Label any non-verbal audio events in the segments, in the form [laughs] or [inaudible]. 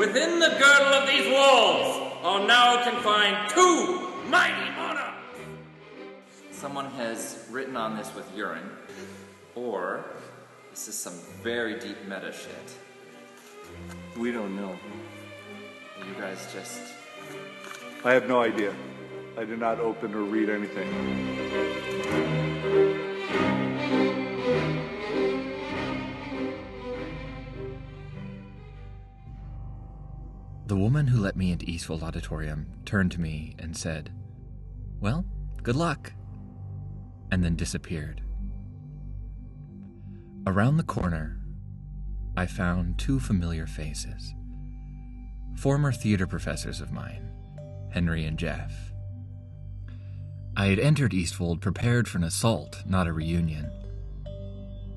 within the girdle of these walls are now confined two mighty monarchs. Someone has written on this with urine, or this is some very deep meta shit. We don't know. You guys just. I have no idea. I did not open or read anything. Woman who let me into Eastvold Auditorium turned to me and said, Well, good luck, and then disappeared. Around the corner, I found two familiar faces. Former theater professors of mine, Henry and Jeff. I had entered Eastvold prepared for an assault, not a reunion.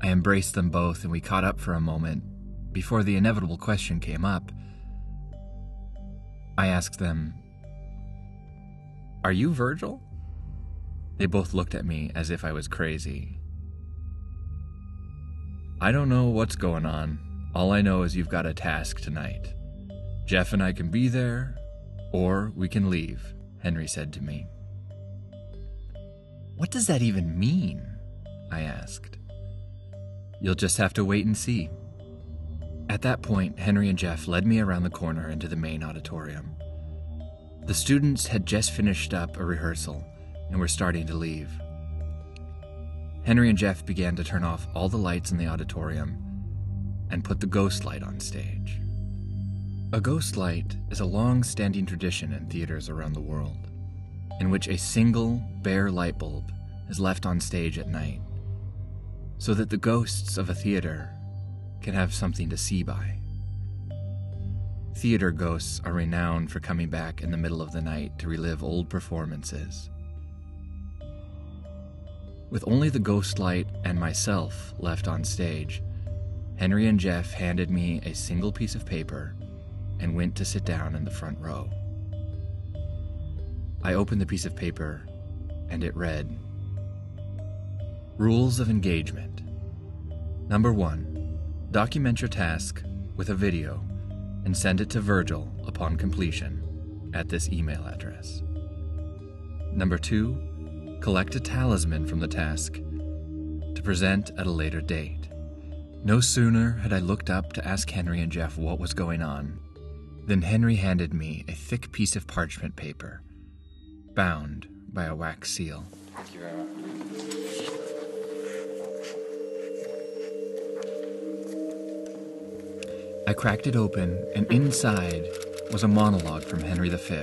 I embraced them both and we caught up for a moment before the inevitable question came up. I asked them, Are you Virgil? They both looked at me as if I was crazy. I don't know what's going on. All I know is you've got a task tonight. Jeff and I can be there, or we can leave, Henry said to me. What does that even mean? I asked. You'll just have to wait and see. At that point, Henry and Jeff led me around the corner into the main auditorium. The students had just finished up a rehearsal and were starting to leave. Henry and Jeff began to turn off all the lights in the auditorium and put the ghost light on stage. A ghost light is a long standing tradition in theaters around the world, in which a single bare light bulb is left on stage at night, so that the ghosts of a theater can have something to see by. Theater ghosts are renowned for coming back in the middle of the night to relive old performances. With only the ghost light and myself left on stage, Henry and Jeff handed me a single piece of paper and went to sit down in the front row. I opened the piece of paper and it read Rules of Engagement. Number one, document your task with a video and send it to Virgil upon completion at this email address. Number two, collect a talisman from the task to present at a later date. No sooner had I looked up to ask Henry and Jeff what was going on than Henry handed me a thick piece of parchment paper, bound by a wax seal. Thank you very much. I cracked it open, and inside was a monologue from Henry V,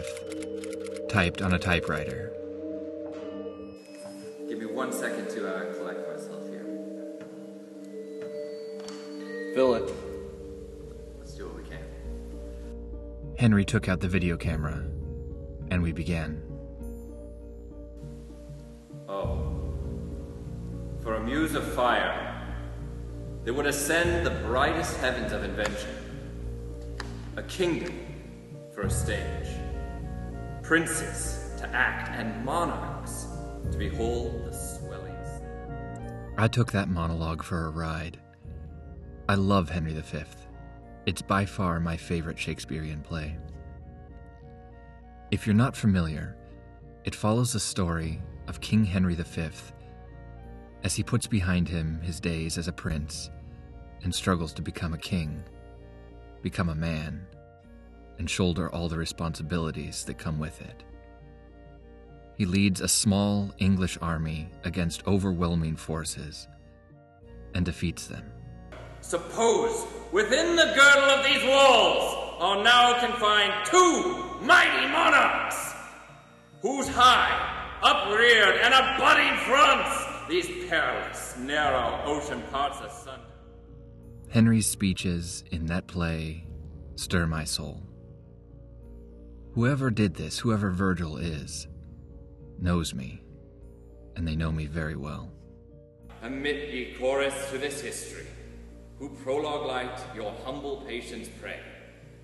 typed on a typewriter. Give me one second to uh, collect myself here. Fill it. Let's do what we can. Henry took out the video camera, and we began. That would ascend the brightest heavens of invention. A kingdom for a stage. Princes to act, and monarchs to behold the swelling. I took that monologue for a ride. I love Henry V. It's by far my favorite Shakespearean play. If you're not familiar, it follows the story of King Henry V as he puts behind him his days as a prince and struggles to become a king, become a man, and shoulder all the responsibilities that come with it. He leads a small English army against overwhelming forces and defeats them. Suppose within the girdle of these walls are now confined two mighty monarchs, whose high, upreared, and abutting fronts these perilous, narrow ocean parts asunder. Henry's speeches in that play stir my soul. Whoever did this, whoever Virgil is, knows me, and they know me very well. Admit ye chorus to this history, who prologue light your humble patience pray,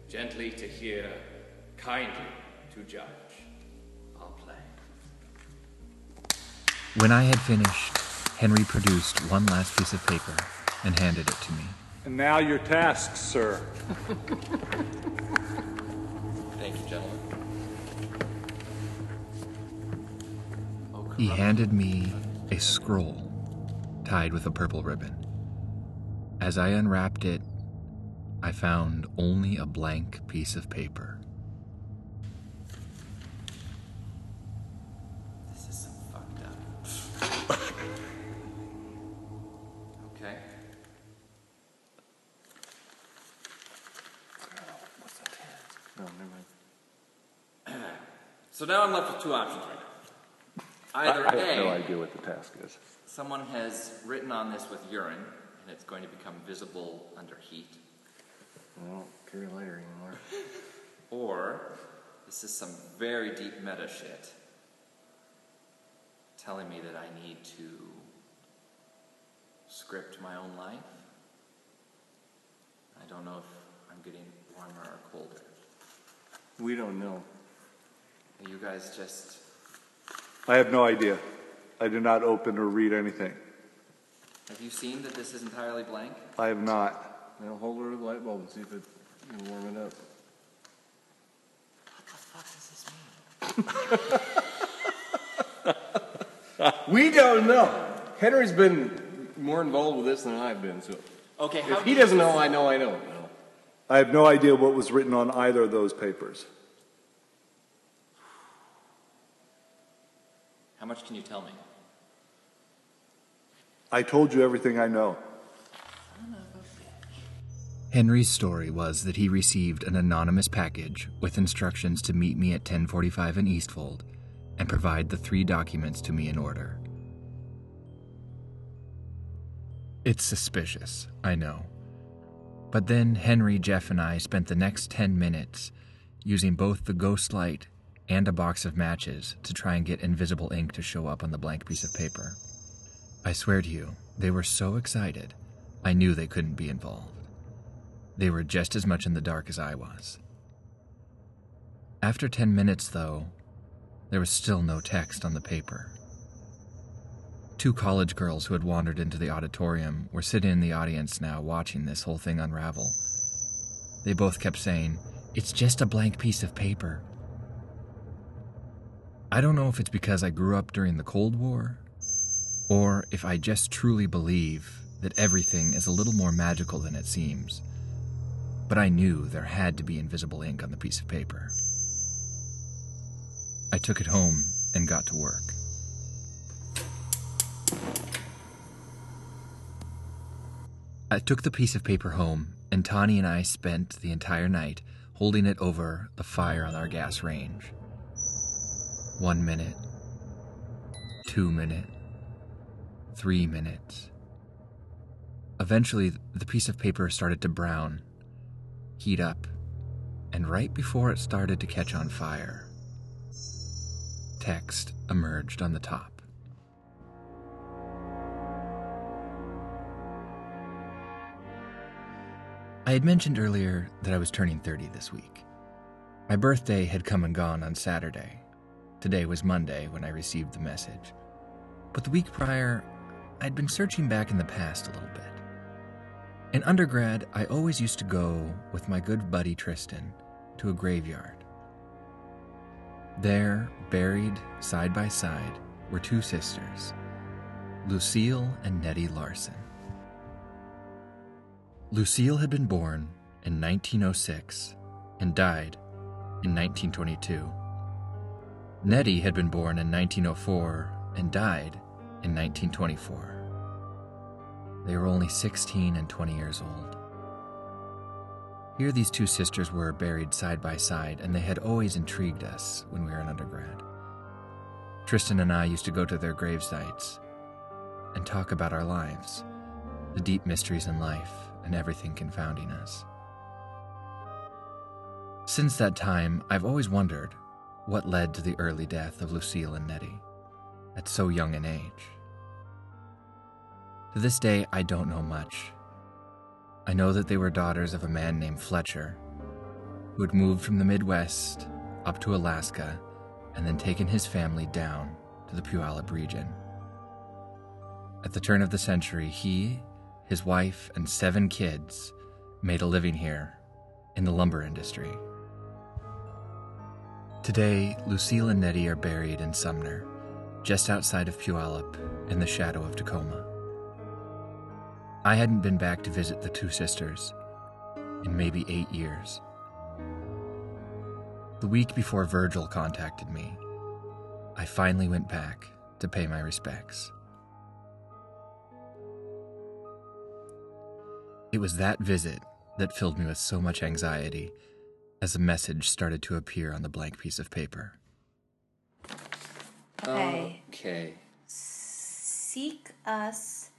gently to hear, kindly to judge. I'll play. When I had finished, Henry produced one last piece of paper and handed it to me. And now your tasks, sir. Thank you, gentlemen. Oh, he handed me a scroll tied with a purple ribbon. As I unwrapped it, I found only a blank piece of paper. This is some fucked up. okay. No, never mind. So now I'm left with two options right now. I, Either I have no idea what the task is. someone has written on this with urine, and it's going to become visible under heat. I don't care a lighter anymore. [laughs] Or this is some very deep meta shit telling me that I need to script my own life. I don't know if I'm getting warmer or colder. We don't know. You guys just I have no idea. I do not open or read anything. have you seen that this is entirely blank? I have not. Now hold her the light bulb and see if it can warm it up. What the fuck does this mean? [laughs] We don't know. Henry's been more involved with this than I've been, so Okay, how if he doesn't know. I know I don't know. I have no idea what was written on either of those papers. How much can you tell me? I told you everything I know. Henry's story was that he received an anonymous package with instructions to meet me at 1045 in Eastvold and provide the three documents to me in order. It's suspicious, I know. But then Henry, Jeff, and I spent the next 10 minutes using both the ghost light and a box of matches to try and get invisible ink to show up on the blank piece of paper. I swear to you, they were so excited, I knew they couldn't be involved. They were just as much in the dark as I was. After 10 minutes, though, there was still no text on the paper. Two college girls who had wandered into the auditorium were sitting in the audience now watching this whole thing unravel. They both kept saying, It's just a blank piece of paper. I don't know if it's because I grew up during the Cold War, or if I just truly believe that everything is a little more magical than it seems but I knew there had to be invisible ink on the piece of paper. I took it home and got to work. I took the piece of paper home, and Tawny and I spent the entire night holding it over the fire on our gas range. One minute, two minute, three minutes. Eventually, the piece of paper started to brown heat up, and right before it started to catch on fire, text emerged on the top. I had mentioned earlier that I was turning 30 this week. My birthday had come and gone on Saturday. Today was Monday when I received the message. But the week prior, I'd been searching back in the past a little bit. In undergrad, I always used to go with my good buddy Tristan to a graveyard. There, buried side by side, were two sisters, Lucille and Nettie Larson. Lucille had been born in 1906 and died in 1922. Nettie had been born in 1904 and died in 1924. They were only 16 and 20 years old. Here, these two sisters were buried side by side, and they had always intrigued us when we were in undergrad. Tristan and I used to go to their grave sites and talk about our lives, the deep mysteries in life, and everything confounding us. Since that time, I've always wondered what led to the early death of Lucille and Nettie at so young an age. To this day, I don't know much. I know that they were daughters of a man named Fletcher, who had moved from the Midwest up to Alaska and then taken his family down to the Puyallup region. At the turn of the century, he his wife, and seven kids made a living here in the lumber industry. Today, Lucille and Nettie are buried in Sumner, just outside of Puyallup, in the shadow of Tacoma. I hadn't been back to visit the two sisters in maybe eight years. The week before Virgil contacted me, I finally went back to pay my respects. It was that visit that filled me with so much anxiety as a message started to appear on the blank piece of paper. Okay. Okay. Seek us,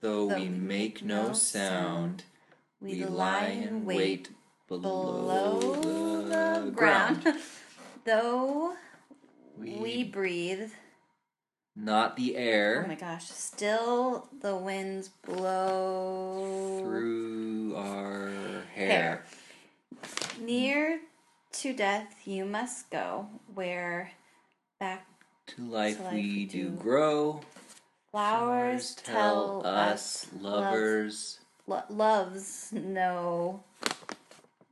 Though Though we make no sound, we lie in wait below, below the ground. [laughs] Though we breathe. not the air. Oh my gosh. Still the winds blow. through our hair. Hair. Near to death you must go, where back To life, To life we do grow. flowers tell us love- lovers. lo- loves no.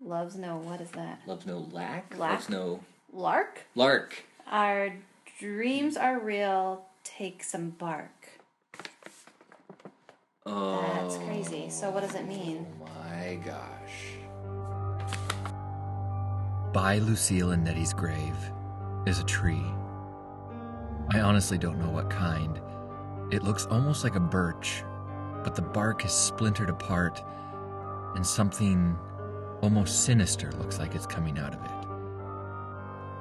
Loves no. What is that? Loves no lack. Lack? Loves no Lark? lark. Our dreams are real. Take some bark. Oh That's crazy. So what does it mean? Oh my gosh. By Lucille and Nettie's grave is a tree. I honestly don't know what kind. It looks almost like a birch, but the bark is splintered apart, and something almost sinister looks like it's coming out of it.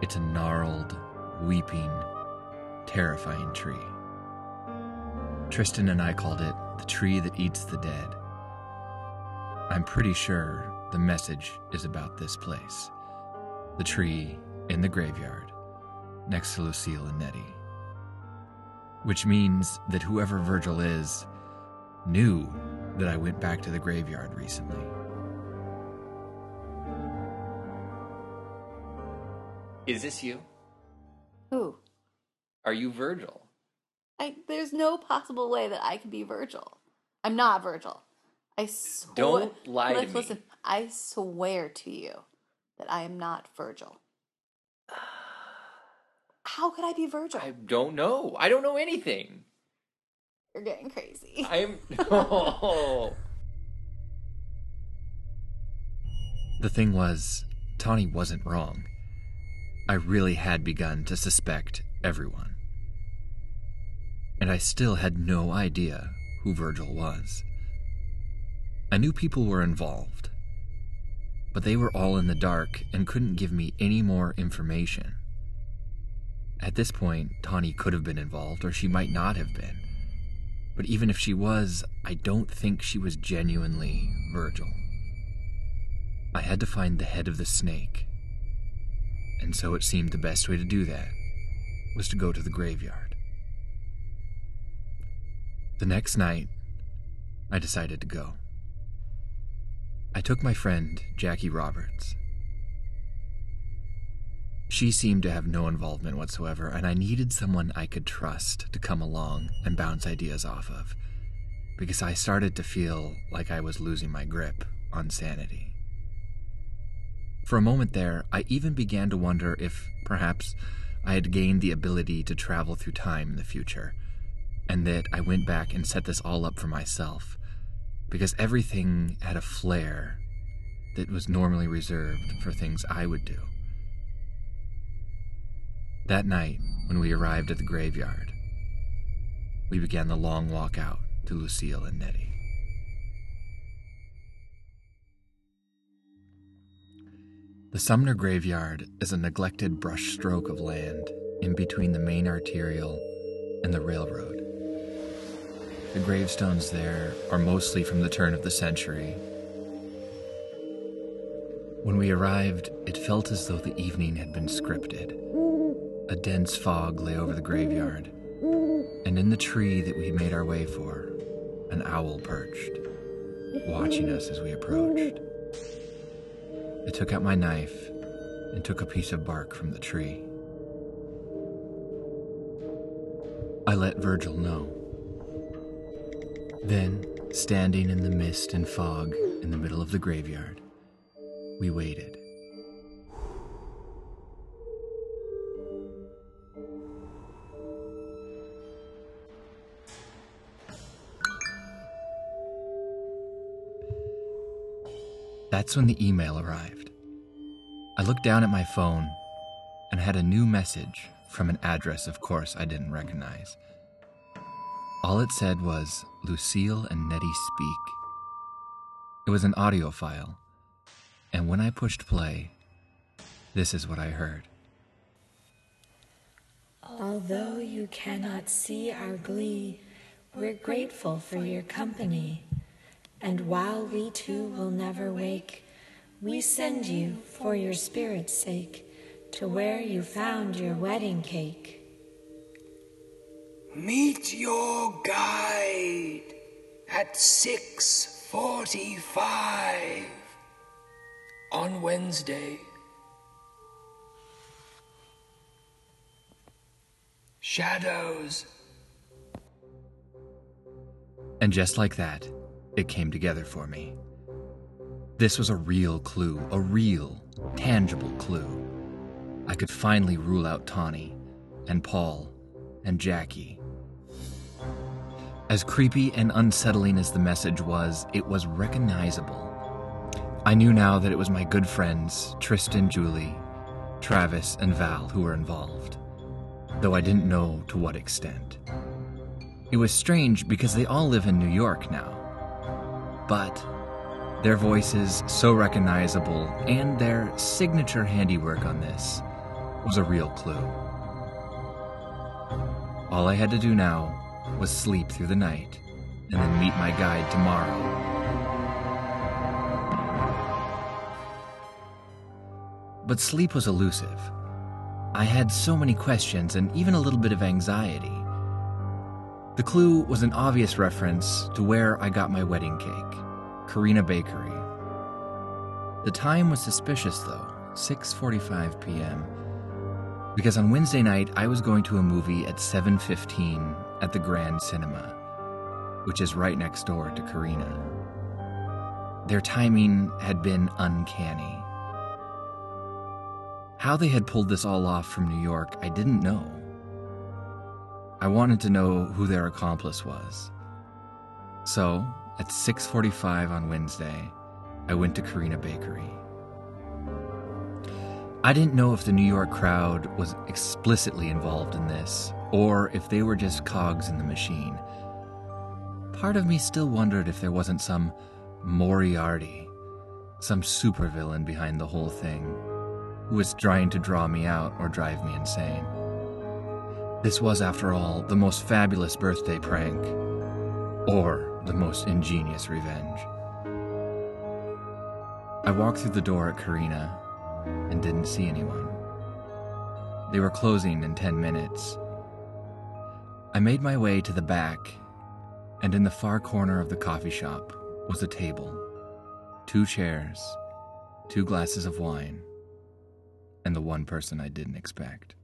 It's a gnarled, weeping, terrifying tree. Tristan and I called it the tree that eats the dead. I'm pretty sure the message is about this place the tree in the graveyard next to Lucille and Nettie. Which means that whoever Virgil is knew that I went back to the graveyard recently. Is this you? Who? Are you Virgil? I there's no possible way that I could be Virgil. I'm not Virgil. I swear. Don't lie to me. Listen, I swear to you that I am not Virgil. [sighs] How could I be Virgil? I don't know. I don't know anything. You're getting crazy. [laughs] I'm no. [laughs] [laughs] The thing was, Tawny wasn't wrong. I really had begun to suspect everyone. And I still had no idea who Virgil was. I knew people were involved, but they were all in the dark and couldn't give me any more information. At this point, Tawny could have been involved, or she might not have been. But even if she was, I don't think she was genuinely Virgil. I had to find the head of the snake. And so it seemed the best way to do that was to go to the graveyard. The next night, I decided to go. I took my friend, Jackie Roberts. She seemed to have no involvement whatsoever, and I needed someone I could trust to come along and bounce ideas off of, because I started to feel like I was losing my grip on sanity. For a moment there, I even began to wonder if, perhaps, I had gained the ability to travel through time in the future, and that I went back and set this all up for myself, because everything had a flair that was normally reserved for things I would do. That night, when we arrived at the graveyard, we began the long walk out to Lucille and Nettie. The Sumner graveyard is a neglected brushstroke of land in between the main arterial and the railroad. The gravestones there are mostly from the turn of the century. When we arrived, it felt as though the evening had been scripted. A dense fog lay over the graveyard, and in the tree that we made our way for, an owl perched, watching us as we approached. I took out my knife and took a piece of bark from the tree. I let Virgil know. Then, Standing in the mist and fog in the middle of the graveyard, we waited. That's when the email arrived. I looked down at my phone and had a new message from an address, of course, I didn't recognize. All it said was Lucille and Nettie speak. It was an audio file, and when I pushed play, this is what I heard. Although you cannot see our glee, we're grateful for your company. And while we too will never wake, we send you, for your spirit's sake, to where you found your wedding cake. Meet your guide at 6:45 on Wednesday. Shadows. And just like that, it came together for me. This was a real clue, a real, tangible clue. I could finally rule out Tawny, and Paul, and Jackie. As creepy and unsettling as the message was, it was recognizable. I knew now that it was my good friends, Tristan, Julie, Travis, and Val, who were involved, though I didn't know to what extent. It was strange because they all live in New York now. But their voices, so recognizable, and their signature handiwork on this was a real clue. All I had to do now was sleep through the night and then meet my guide tomorrow. But sleep was elusive. I had so many questions and even a little bit of anxiety. The clue was an obvious reference to where I got my wedding cake, Corina Bakery. The time was suspicious though, 6:45 p.m. Because on Wednesday night I was going to a movie at 7:15 at the Grand Cinema, which is right next door to Corina. Their timing had been uncanny. How they had pulled this all off from New York, I didn't know. I wanted to know who their accomplice was. So, at 6:45 on Wednesday, I went to Corina Bakery. I didn't know if the New York crowd was explicitly involved in this or if they were just cogs in the machine. Part of me still wondered if there wasn't some Moriarty, some supervillain behind the whole thing, who was trying to draw me out or drive me insane. This was, after all, the most fabulous birthday prank, or the most ingenious revenge. I walked through the door at Corina and didn't see anyone. They were closing in 10 minutes. I made my way to the back, and in the far corner of the coffee shop was a table, two chairs, two glasses of wine, and the one person I didn't expect.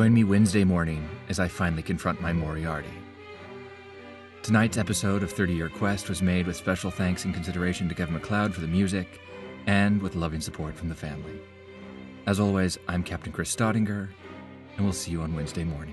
Join me Wednesday morning as I finally confront my Moriarty. Tonight's episode of 30 Year Quest was made with special thanks and consideration to Kevin McLeod for the music and with loving support from the family. As always, I'm Captain Chris Staudinger, and we'll see you on Wednesday morning.